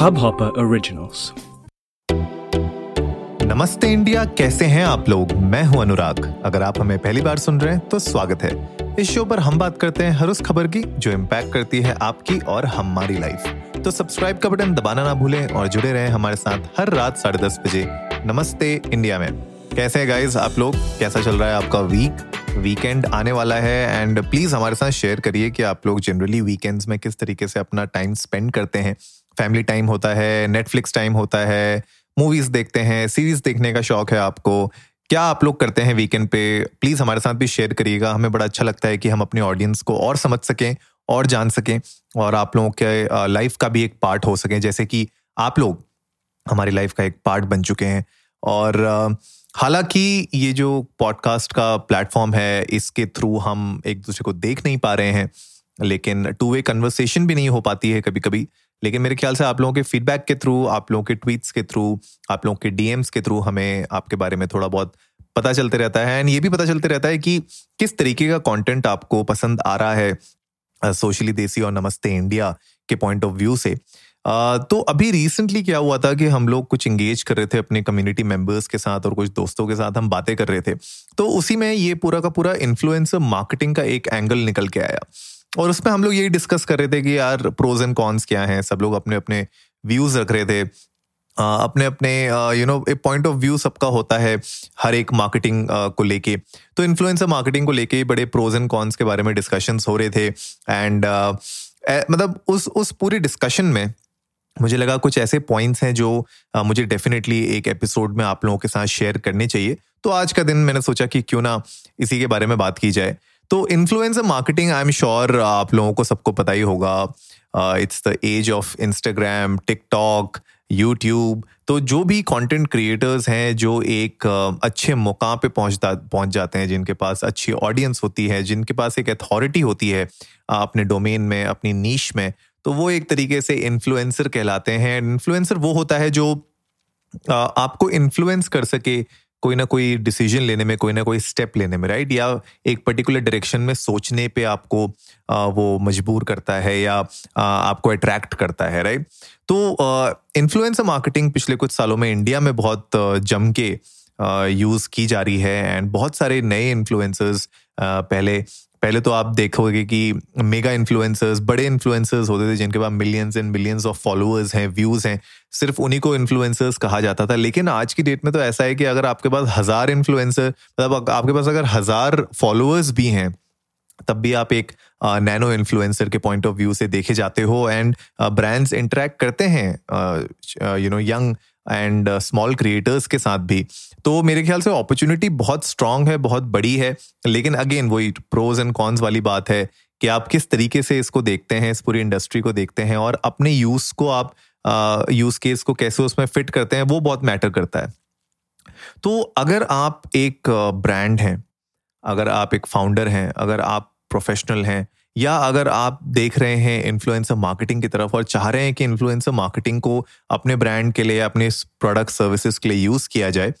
Hubhopper Originals. नमस्ते India, कैसे हैं आप लोग? मैं हूँ अनुराग। अगर आप हमें पहली बार सुन रहे हैं तो स्वागत है। इस शो पर हम बात करते हैं हर उस खबर की, जो इम्पैक्ट करती है आपकी और हमारी लाइफ तो सब्सक्राइब का बटन दबाना ना भूलें और जुड़े रहें हमारे साथ हर रात साढ़े दस बजे नमस्ते इंडिया में। कैसे हैं गाइज़ आप लोग? कैसा चल रहा है आपका वीक वीकेंड आने वाला है एंड प्लीज़ हमारे साथ शेयर करिए कि आप लोग जनरली वीकेंड्स में किस तरीके से अपना टाइम स्पेंड करते हैं। फैमिली टाइम होता है नेटफ्लिक्स टाइम होता है मूवीज़ देखते हैं सीरीज़ देखने का शौक है आपको। क्या आप लोग करते हैं वीकेंड पे? प्लीज़ हमारे साथ भी शेयर करिएगा। हमें बड़ा अच्छा लगता है कि हम अपने ऑडियंस को और समझ सकें, और जान सकें, और आप लोगों के लाइफ का भी एक पार्ट हो सके। जैसे कि आप लोग हमारी लाइफ का एक पार्ट बन चुके हैं। और हालाँकि ये जो पॉडकास्ट का प्लेटफॉर्म है, इसके थ्रू हम एक दूसरे को देख नहीं पा रहे हैं, लेकिन टू वे कन्वर्सेशन भी नहीं हो पाती है कभी कभी लेकिन मेरे ख्याल से आप लोगों के फीडबैक के थ्रू आप लोगों के ट्वीट्स के थ्रू आप लोगों के डीएम्स के थ्रू हमें आपके बारे में थोड़ा बहुत पता चलते रहता है। एंड ये भी पता चलते रहता है कि किस तरीके का कंटेंट आपको पसंद आ रहा है सोशली देसी और नमस्ते इंडिया के पॉइंट ऑफ़ व्यू से। तो अभी रिसेंटली क्या हुआ था कि हम लोग कुछ इंगेज कर रहे थे अपने कम्युनिटी मेंबर्स के साथ और कुछ दोस्तों के साथ हम बातें कर रहे थे। तो उसी में ये पूरा का पूरा इन्फ्लुएंसर मार्केटिंग का एक एंगल निकल के आया। और उसमें हम लोग यही डिस्कस कर रहे थे कि यार प्रोज एंड कॉन्स क्या हैं? सब लोग अपने अपने व्यूज़ रख रहे थे। अपने अपने यू नो एक पॉइंट ऑफ़ व्यू सबका होता है हर एक मार्केटिंग को लेके। तो इन्फ्लुएंसर मार्केटिंग को लेके बड़े प्रोज एंड कॉन्स के बारे में डिस्कशंस हो रहे थे। एंड मतलब उस उस पूरी डिस्कशन में मुझे लगा कुछ ऐसे पॉइंट्स हैं जो आ, मुझे डेफिनेटली एक एपिसोड में आप लोगों के साथ शेयर करने चाहिए। तो आज का दिन मैंने सोचा कि क्यों ना इसी के बारे में बात की जाए। तो influencer marketing I am sure आप लोगों को सबको पता ही होगा it's the age of Instagram TikTok YouTube तो जो भी कंटेंट क्रिएटर्स हैं जो एक uh, अच्छे मुकाम पे पहुँचता पहुँच जाते हैं जिनके पास अच्छी ऑडियंस होती है जिनके पास एक अथॉरिटी होती है अपने डोमेन में अपनी नीश में तो वो एक तरीके से इन्फ्लुएंसर कहलाते हैं। इन्फ्लुएंसर वो होता है जो uh, आपको इन्फ्लुएंस कर सके कोई ना कोई डिसीज़न लेने में, कोई ना कोई स्टेप लेने में राइट या एक पर्टिकुलर डायरेक्शन में सोचने पे आपको वो मजबूर करता है या आपको अट्रैक्ट करता है राइट तो इन्फ्लुएंसर मार्केटिंग पिछले कुछ सालों में इंडिया में बहुत जम के यूज़ की जा रही है एंड बहुत सारे नए इन्फ्लुएंसर्स पहले पहले तो आप देखोगे कि मेगा इन्फ्लुएंसर्स बड़े इन्फ्लुएंसर्स होते थे जिनके पास millions and millions of followers हैं व्यूज़ हैं। सिर्फ़ उन्हीं को इन्फ्लुएंसर्स कहा जाता था। लेकिन आज की डेट में तो ऐसा है कि अगर आपके पास हज़ार इन्फ्लुएंसर मतलब आपके पास अगर हज़ार फॉलोअर्स भी हैं, तब भी आप एक नैनो इन्फ्लुएंसर के पॉइंट ऑफ़ व्यू से देखे जाते हो। एंड ब्रांड्स इंटरेक्ट करते हैं you know young and small creators के साथ भी। तो मेरे ख्याल से अपॉर्चुनिटी बहुत स्ट्रांग है बहुत बड़ी है लेकिन अगेन वही प्रोज एंड कॉन्स वाली बात है कि आप किस तरीके से इसको देखते हैं इस पूरी इंडस्ट्री को देखते हैं और अपने यूज़ को आप यूज़ uh, केस को कैसे उसमें फिट करते हैं वो बहुत मैटर करता है। तो अगर आप एक ब्रांड uh, हैं अगर आप एक फाउंडर हैं अगर आप प्रोफेशनल हैं या अगर आप देख रहे हैं इन्फ्लुएंसर मार्केटिंग की तरफ़ और चाह रहे हैं कि इन्फ्लुएंसर मार्केटिंग को अपने ब्रांड के लिए, अपने प्रोडक्ट सर्विसेज़ के लिए यूज़ किया जाए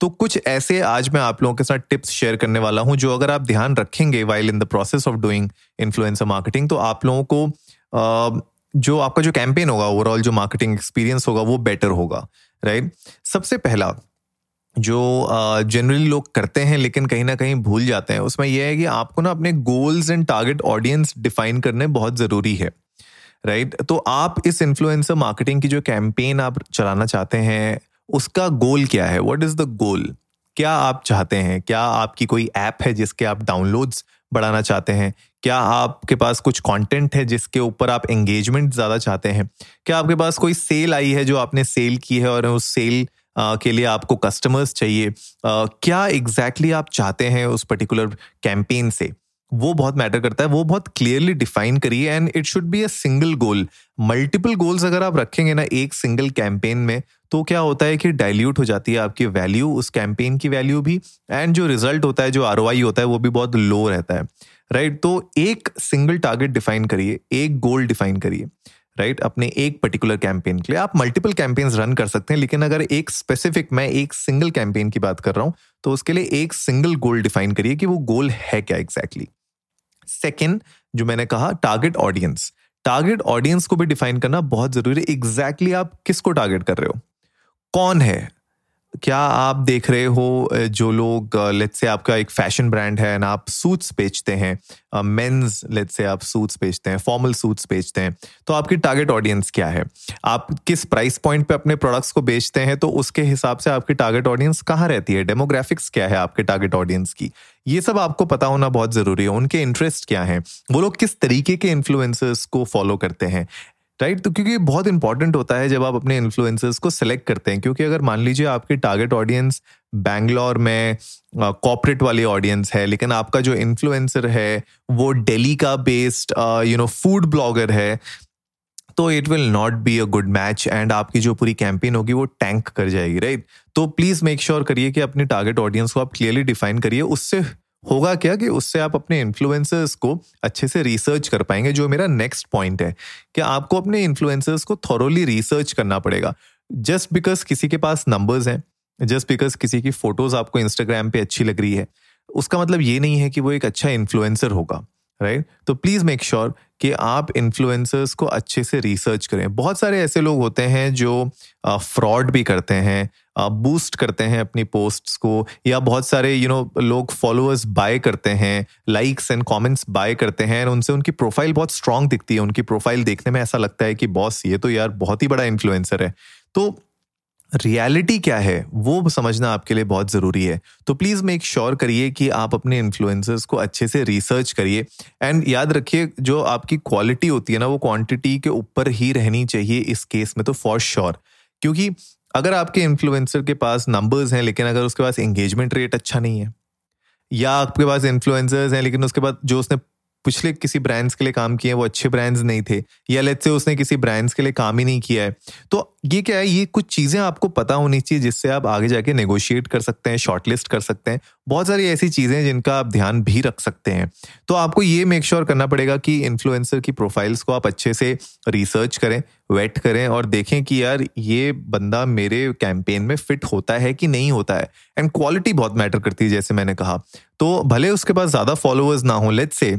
तो कुछ ऐसे आज मैं आप लोगों के साथ टिप्स शेयर करने वाला हूँ जो अगर आप ध्यान रखेंगे while in the process of doing influencer marketing तो आप लोगों को जो आपका जो कैंपेन होगा ओवरऑल जो मार्केटिंग एक्सपीरियंस होगा, वो बेटर होगा राइट सबसे पहला जो जनरली लोग करते हैं, लेकिन कहीं ना कहीं भूल जाते हैं, उसमें यह है कि आपको ना अपने goals and target audience define करने बहुत ज़रूरी है राइट right? तो आप इस इन्फ्लुएंसर मार्केटिंग की जो कैंपेन आप चलाना चाहते हैं, उसका गोल क्या है? व्हाट इज़ द गोल क्या आप चाहते हैं? क्या आपकी कोई ऐप है जिसके आप डाउनलोड्स बढ़ाना चाहते हैं? क्या आपके पास कुछ कंटेंट है जिसके ऊपर आप एंगेजमेंट ज़्यादा चाहते हैं? क्या आपके पास कोई सेल आई है जो आपने सेल की है और उस सेल के लिए आपको कस्टमर्स चाहिए। क्या एग्जैक्टली आप चाहते हैं उस पर्टिकुलर कैंपेन से? वो बहुत मैटर करता है, वो बहुत क्लियरली डिफाइन करिए and it should be a single goal multiple goals अगर आप रखेंगे ना एक सिंगल कैंपेन में तो क्या होता है कि डाइल्यूट हो जाती है आपकी वैल्यू उस कैंपेन की वैल्यू भी एंड जो रिज़ल्ट होता है, जो आरओआई होता है, वो भी बहुत लो रहता है। Right right? तो एक सिंगल टारगेट डिफाइन करिए, एक गोल डिफाइन करिए। Right right? अपने एक पर्टिकुलर कैंपेन के लिए आप मल्टीपल कैंपेन्स रन कर सकते हैं, लेकिन अगर एक स्पेसिफिक मैं एक सिंगल कैंपेन की बात कर रहा हूँ तो उसके लिए एक सिंगल गोल डिफाइन करिए कि वो गोल है क्या एग्जैक्टली. सेकेंड जो मैंने कहा टारगेट ऑडियंस टारगेट ऑडियंस को भी डिफाइन करना बहुत ज़रूरी है एग्जैक्टली आप किसको टारगेट कर रहे हो कौन है क्या आप देख रहे हो जो लोग लेट्स से आपका एक फ़ैशन ब्रांड है ना आप सूट्स बेचते हैं मेंस लेट्स से आप सूट्स बेचते हैं फॉर्मल सूट्स बेचते हैं तो आपकी टारगेट ऑडियंस क्या है? आप किस प्राइस पॉइंट पे अपने प्रोडक्ट्स को बेचते हैं तो उसके हिसाब से आपकी टारगेट ऑडियंस कहाँ रहती है? डेमोग्राफिक्स क्या है आपके टारगेट ऑडियंस की? ये सब आपको पता होना बहुत ज़रूरी है। उनके इंटरेस्ट क्या है? वो लोग किस तरीके के इन्फ्लुएंसर्स को फॉलो करते हैं? राइट तो क्योंकि बहुत इंपॉर्टेंट होता है जब आप अपने इन्फ्लुएंसर्स को सिलेक्ट करते हैं, क्योंकि अगर मान लीजिए आपकी टारगेट ऑडियंस बैंगलोर में कॉपरेट वाली ऑडियंस है, लेकिन आपका जो इन्फ्लुएंसर है, वो दिल्ली का based you know food blogger है तो it will not be a good match and आपकी जो पूरी कैंपेन होगी वो टैंक कर जाएगी राइट तो प्लीज़ मेक श्योर करिए कि अपनी टारगेट ऑडियंस को आप क्लियरली डिफाइन करिए, उससे होगा क्या कि उससे आप अपने इन्फ्लुएंसर्स को अच्छे से रिसर्च कर पाएँगे, जो मेरा नेक्स्ट पॉइंट है, कि आपको अपने इन्फ्लुएंसर्स को थॉरोली रिसर्च करना पड़ेगा जस्ट बिकॉज़ किसी के पास नंबर्स हैं जस्ट बिकॉज़ किसी की फ़ोटोज़ आपको इंस्टाग्राम पे अच्छी लग रही है, उसका मतलब ये नहीं है कि वो एक अच्छा इन्फ्लुएंसर होगा राइट right? तो प्लीज़ मेक श्योर कि आप इन्फ्लुएंसर्स को अच्छे से रिसर्च करें बहुत सारे ऐसे लोग होते हैं जो फ्रॉड भी करते हैं बूस्ट करते हैं अपनी पोस्ट्स को या बहुत सारे यू you नो know, लोग फॉलोअर्स बाय करते हैं लाइक्स एंड कमेंट्स बाय करते हैं उनसे उनकी प्रोफ़ाइल बहुत स्ट्रांग दिखती है। उनकी प्रोफ़ाइल देखने में ऐसा लगता है कि बॉस ये तो यार बहुत ही बड़ा इन्फ्लुएंसर है। तो रियलिटी क्या है? वो समझना आपके लिए बहुत ज़रूरी है। तो प्लीज़ मेक श्योर करिए कि आप अपने इन्फ्लुएंसर्स को अच्छे से रिसर्च करिए। एंड याद रखिए जो आपकी क्वालिटी होती है ना वो क्वांटिटी के ऊपर ही रहनी चाहिए इस केस में तो फॉर श्योर. क्योंकि अगर आपके इन्फ्लुएंसर के पास नंबर्स हैं, लेकिन अगर उसके पास एंगेजमेंट रेट अच्छा नहीं है, या आपके पास इन्फ्लुएंसर्स हैं, लेकिन उसके बाद जो उसने पिछले किसी ब्रांड्स के लिए काम किए हैं, वो अच्छे ब्रांड्स नहीं थे। या लेट से उसने किसी ब्रांड्स के लिए काम ही नहीं किया है। तो ये क्या है, ये कुछ चीज़ें आपको पता होनी चाहिए जिससे आप आगे जाके नेगोशिएट कर सकते हैं शॉर्टलिस्ट कर सकते हैं। बहुत सारी ऐसी चीज़ें जिनका आप ध्यान भी रख सकते हैं। तो आपको ये मेक श्योर sure करना पड़ेगा कि इन्फ्लुएंसर की प्रोफाइल्स को आप अच्छे से रिसर्च करें वेट करें और देखें कि यार ये बंदा मेरे कैंपेन में फिट होता है कि नहीं होता है। एंड क्वालिटी बहुत मैटर करती है, जैसे मैंने कहा। तो भले उसके पास ज़्यादा फॉलोअर्स ना हो लेट्स से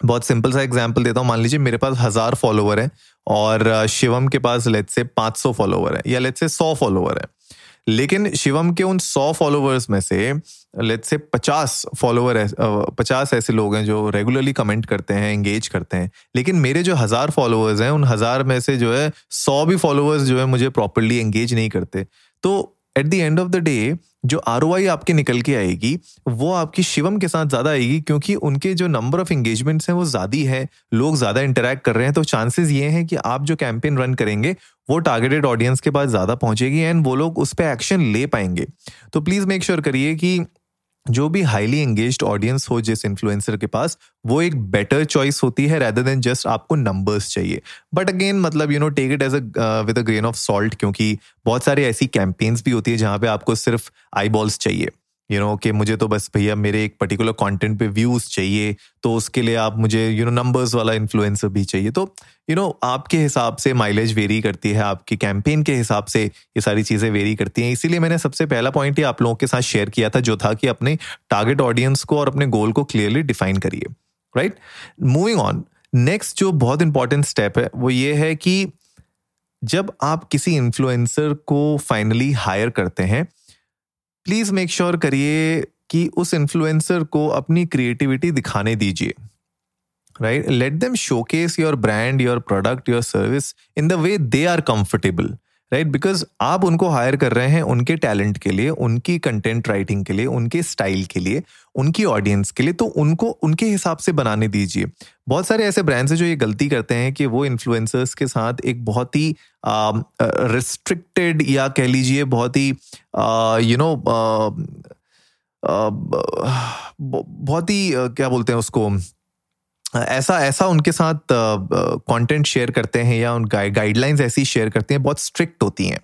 बहुत सिंपल सा एग्ज़ाम्पल देता हूँ। मान लीजिए मेरे पास हज़ार फॉलोवर है और शिवम के पास लेट से पाँच सौ फॉलोवर है या लेट से सौ फॉलोवर है। लेकिन शिवम के उन सौ फॉलोवर्स में से लेट से पचास फॉलोवर पचास ऐसे लोग हैं जो रेगुलरली कमेंट करते हैं एंगेज करते हैं। लेकिन मेरे जो हज़ार फॉलोवर्स हैं, उन हज़ार में से जो है सौ भी फॉलोवर्स जो है मुझे प्रॉपरली एंगेज नहीं करते। तो at the end of the day जो आरओआई आपके निकल के आएगी, वो आपकी शिवम के साथ ज़्यादा आएगी क्योंकि उनके जो नंबर ऑफ़ एंगेजमेंट्स हैं वो ज़्यादा है लोग ज़्यादा इंटरेक्ट कर रहे हैं तो चांसेस ये हैं कि आप जो कैंपेन रन करेंगे, वो टारगेटेड ऑडियंस के पास ज़्यादा पहुंचेगी एंड वो लोग उस पर एक्शन ले पाएँगे। तो प्लीज़ मेक श्योर करिए कि जो भी हाईली एंगेज ऑडियंस हो जिस इन्फ्लुएंसर के पास, वो एक बेटर चॉइस होती है रेदर देन जस्ट आपको नंबर्स चाहिए। बट अगेन मतलब you know take it as a with a grain of salt क्योंकि बहुत सारी ऐसी कैंपेन्स भी होती है जहाँ पे आपको सिर्फ़ आई बॉल्स चाहिए। यू नो कि मुझे तो बस भैया मेरे एक पर्टिकुलर कंटेंट पे व्यूज़ चाहिए तो उसके लिए आप मुझे यू नो नंबर्स वाला इन्फ्लुएंसर भी चाहिए। तो यू नो आपके हिसाब से माइलेज वेरी करती है, आपकी कैंपेन के हिसाब से ये सारी चीज़ें वेरी करती हैं। इसीलिए मैंने सबसे पहला पॉइंट ही आप लोगों के साथ शेयर किया था, जो था कि अपने टारगेट ऑडियंस को और अपने गोल को क्लियरली डिफाइन करिए राइट मूविंग ऑन नेक्स्ट जो बहुत इंपॉर्टेंट स्टेप है, वो ये है कि जब आप किसी इन्फ्लुएंसर को फाइनली हायर करते हैं प्लीज़ मेक श्योर करिए कि उस इन्फ्लुएंसर को अपनी क्रिएटिविटी दिखाने दीजिए right let them showcase your brand your product your service in the way they are comfortable right because आप उनको हायर कर रहे हैं उनके टैलेंट के लिए, उनकी कंटेंट राइटिंग के लिए, उनके स्टाइल के लिए, उनकी ऑडियंस के लिए तो उनको, उनके हिसाब से बनाने दीजिए। बहुत सारे ऐसे ब्रांड्स हैं जो ये गलती करते हैं कि वो इन्फ्लुएंसर्स के साथ एक बहुत ही रिस्ट्रिक्टेड या कह लीजिए बहुत ही यू नो बहुत ही क्या बोलते हैं उसको? ऐसा ऐसा उनके साथ कंटेंट शेयर करते हैं या उन गाइडलाइंस ऐसी शेयर करते हैं, बहुत स्ट्रिक्ट होती हैं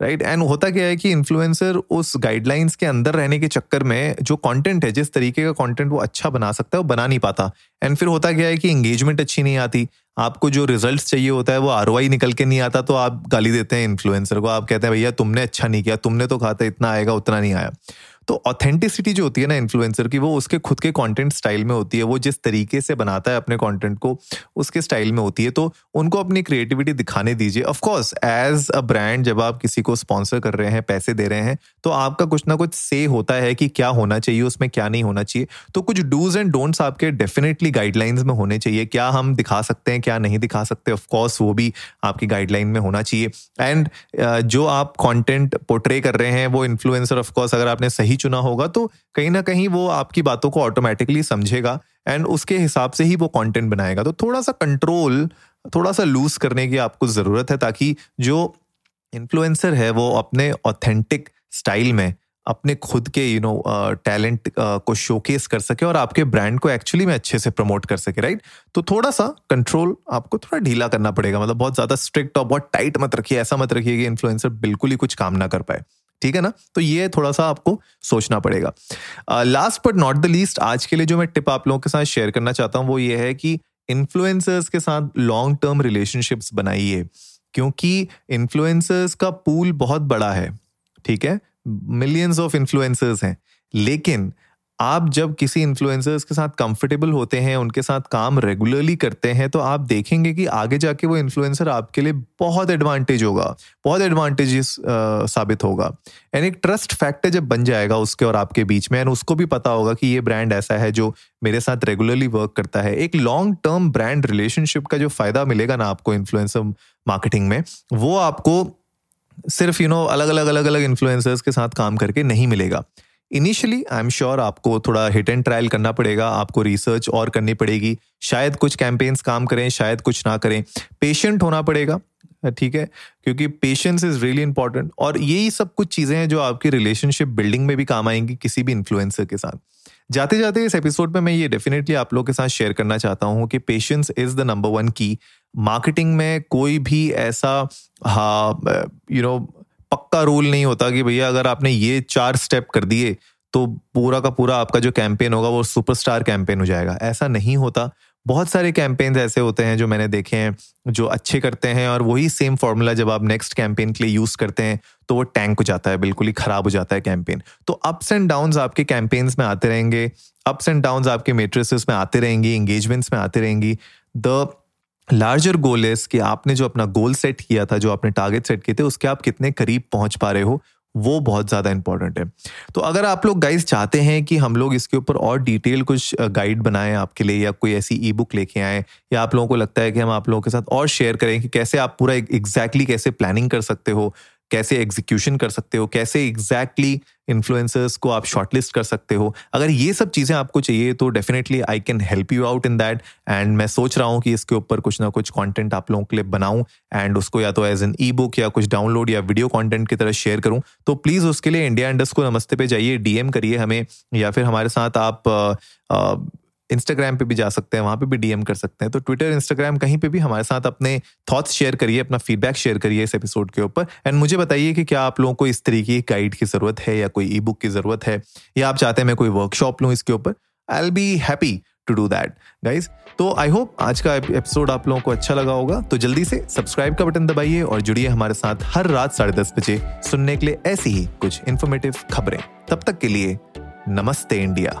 राइट एंड होता क्या है कि इन्फ्लुएंसर उस गाइडलाइंस के अंदर रहने के चक्कर में जो कंटेंट है, जिस तरीके का कंटेंट वो अच्छा बना सकता है, वो बना नहीं पाता। एंड फिर होता क्या है कि एंगेजमेंट अच्छी नहीं आती। आपको जो रिजल्ट्स चाहिए होता है, वो आर निकल के नहीं आता तो आप गाली देते हैं इन्फ्लुएंसर को। आप कहते हैं, भैया, तुमने अच्छा नहीं किया, तुमने तो था इतना आएगा, उतना नहीं आया। तो ऑथेंटिसिटी जो होती है ना इन्फ्लुएंसर की, वो उसके खुद के कंटेंट स्टाइल में होती है। वो जिस तरीके से बनाता है अपने कंटेंट को, उसके स्टाइल में होती है। तो उनको अपनी क्रिएटिविटी दिखाने दीजिए। Of course as a brand जब आप किसी को स्पॉन्सर कर रहे हैं, पैसे दे रहे हैं तो आपका कुछ ना कुछ से होता है कि क्या होना चाहिए, उसमें क्या नहीं होना चाहिए। तो कुछ डूज एंड डोंट्स आपके डेफिनेटली गाइडलाइंस में होने चाहिए। क्या हम दिखा सकते हैं, क्या नहीं दिखा सकते? ऑफकोर्स वो भी आपकी गाइडलाइन में होना चाहिए। एंड जो आप कॉन्टेंट पोर्ट्रे कर रहे हैं, वो इन्फ्लुएंसर ऑफकोर्स अगर आपने सही चुना होगा तो कहीं ना कहीं वो आपकी बातों को ऑटोमेटिकली समझेगा एंड उसके हिसाब से ही वो कंटेंट बनाएगा। तो थोड़ा सा कंट्रोल थोड़ा सा लूज करने की आपको ज़रूरत है ताकि जो इन्फ्लुएंसर है, वो अपने ऑथेंटिक स्टाइल में अपने खुद के यू नो टैलेंट को शोकेस कर सके और आपके ब्रांड को एक्चुअली में अच्छे से प्रमोट कर सके राइट तो थोड़ा सा कंट्रोल आपको थोड़ा ढीला करना पड़ेगा। मतलब बहुत ज़्यादा स्ट्रिक्ट और बहुत टाइट मत रखिए, ऐसा मत रखिए कि इन्फ्लुएंसर बिल्कुल ही कुछ काम ना कर पाए। ठीक है ना? तो ये थोड़ा सा आपको सोचना पड़ेगा। Last but not the least आज के लिए जो मैं टिप आप लोगों के साथ शेयर करना चाहता हूँ, वो ये है कि इन्फ्लुएंसर्स के साथ लॉन्ग टर्म रिलेशनशिप्स बनाइए, क्योंकि इन्फ्लुएंसर्स का पूल बहुत बड़ा है, ठीक है? मिलियंस ऑफ़ इन्फ्लुएंसर्स हैं, लेकिन आप जब किसी इन्फ्लुएंसर्स के साथ कंफर्टेबल होते हैं, उनके साथ काम रेगुलरली करते हैं तो आप देखेंगे कि आगे जाके वो इन्फ्लुएंसर आपके लिए बहुत एडवांटेज होगा, बहुत एडवांटेजेस साबित होगा। एंड एक ट्रस्ट फैक्टर जब बन जाएगा उसके और आपके बीच में एंड उसको भी पता होगा कि ये ब्रांड ऐसा है जो मेरे साथ रेगुलरली वर्क करता है। एक लॉन्ग टर्म ब्रांड रिलेशनशिप का जो फ़ायदा मिलेगा ना आपको इन्फ्लुएंसर मार्केटिंग में, वो आपको सिर्फ़ यू नो अलग अलग अलग अलग इन्फ्लुएंसर्स के साथ काम करके नहीं मिलेगा। इनिशियली आई एम श्योर आपको थोड़ा हिट एंड ट्रायल करना पड़ेगा, आपको रिसर्च और करनी पड़ेगी। शायद कुछ कैंपेन्स काम करें, शायद कुछ ना करें। पेशेंट होना पड़ेगा, ठीक है? क्योंकि पेशेंस इज़ रियली इंपॉर्टेंट और यही सब कुछ चीज़ें हैं जो आपकी रिलेशनशिप बिल्डिंग में भी काम आएँगी किसी भी इन्फ्लुएंसर के साथ। जाते जाते इस एपिसोड में मैं ये डेफिनेटली आप लोग के साथ शेयर करना चाहता हूँ कि patience is the number one की मार्केटिंग में कोई भी ऐसा हाँ यू नो पक्का रूल नहीं होता कि भैया अगर आपने ये चार स्टेप कर दिए तो पूरा का पूरा आपका जो कैंपेन होगा वो सुपरस्टार कैंपेन हो जाएगा। ऐसा नहीं होता। बहुत सारे कैंपेन्स ऐसे होते हैं जो मैंने देखे हैं, जो अच्छे करते हैं और वही सेम फॉर्मूला जब आप नेक्स्ट कैंपेन के लिए यूज़ करते हैं तो वो टैंक हो जाता है, बिल्कुल ही खराब हो जाता है कैंपेन तो अप्स एंड डाउन आपके कैंपेन्स में आते रहेंगे अप्स एंड डाउन आपके मेट्रिसेस में आते रहेंगी एंगेजमेंट्स में आते रहेंगी। द लार्जर गोल इज़ कि आपने जो अपना गोल सेट किया था, जो आपने टारगेट सेट किए थे, उसके आप कितने करीब पहुँच पा रहे हो, वो बहुत ज़्यादा इंपॉर्टेंट है। तो अगर आप लोग गाइज़ चाहते हैं कि हम लोग इसके ऊपर और डिटेल कुछ गाइड बनाएँ आपके लिए या कोई ऐसी ई बुक लेके आए, या आप लोगों को लगता है कि हम आप लोगों के साथ और शेयर करें कि कैसे आप पूरा एग्जैक्टली exactly कैसे प्लानिंग कर सकते हो कैसे एग्जीक्यूशन कर सकते हो, कैसे एग्जैक्टली exactly इन्फ्लुएंसर्स को आप शॉर्टलिस्ट कर सकते हो। अगर ये सब चीज़ें आपको चाहिए तो definitely I can help you out in that and मैं सोच रहा हूँ कि इसके ऊपर कुछ ना कुछ कंटेंट आप लोगों के लिए बनाऊँ एंड उसको या तो एज एन ई बुक या कुछ डाउनलोड या वीडियो कंटेंट की तरह शेयर करूँ। तो प्लीज़ उसके लिए इंडिया इंडस्ट को नमस्ते पे जाइए डीएम करिए हमें या फिर हमारे साथ आप इंस्टाग्राम पे भी जा सकते हैं, वहाँ पे भी डीएम कर सकते हैं। तो ट्विटर इंस्टाग्राम कहीं पे भी हमारे साथ अपने थॉट्स शेयर करिए, अपना फीडबैक शेयर करिए इस एपिसोड के ऊपर। एंड मुझे बताइए कि क्या आप लोगों को इस तरीके की गाइड की ज़रूरत है या कोई ई बुक की ज़रूरत है, या आप चाहते हैं मैं कोई वर्कशॉप लूँ इसके ऊपर? I'll be happy to do that guys तो आई होप आज का एपिसोड आप लोगों को अच्छा लगा होगा। तो जल्दी से सब्सक्राइब का बटन दबाइए और जुड़िए हमारे साथ हर रात साढ़े दस बजे सुनने के लिए ऐसी ही कुछ इन्फॉर्मेटिव खबरें। तब तक के लिए नमस्ते इंडिया।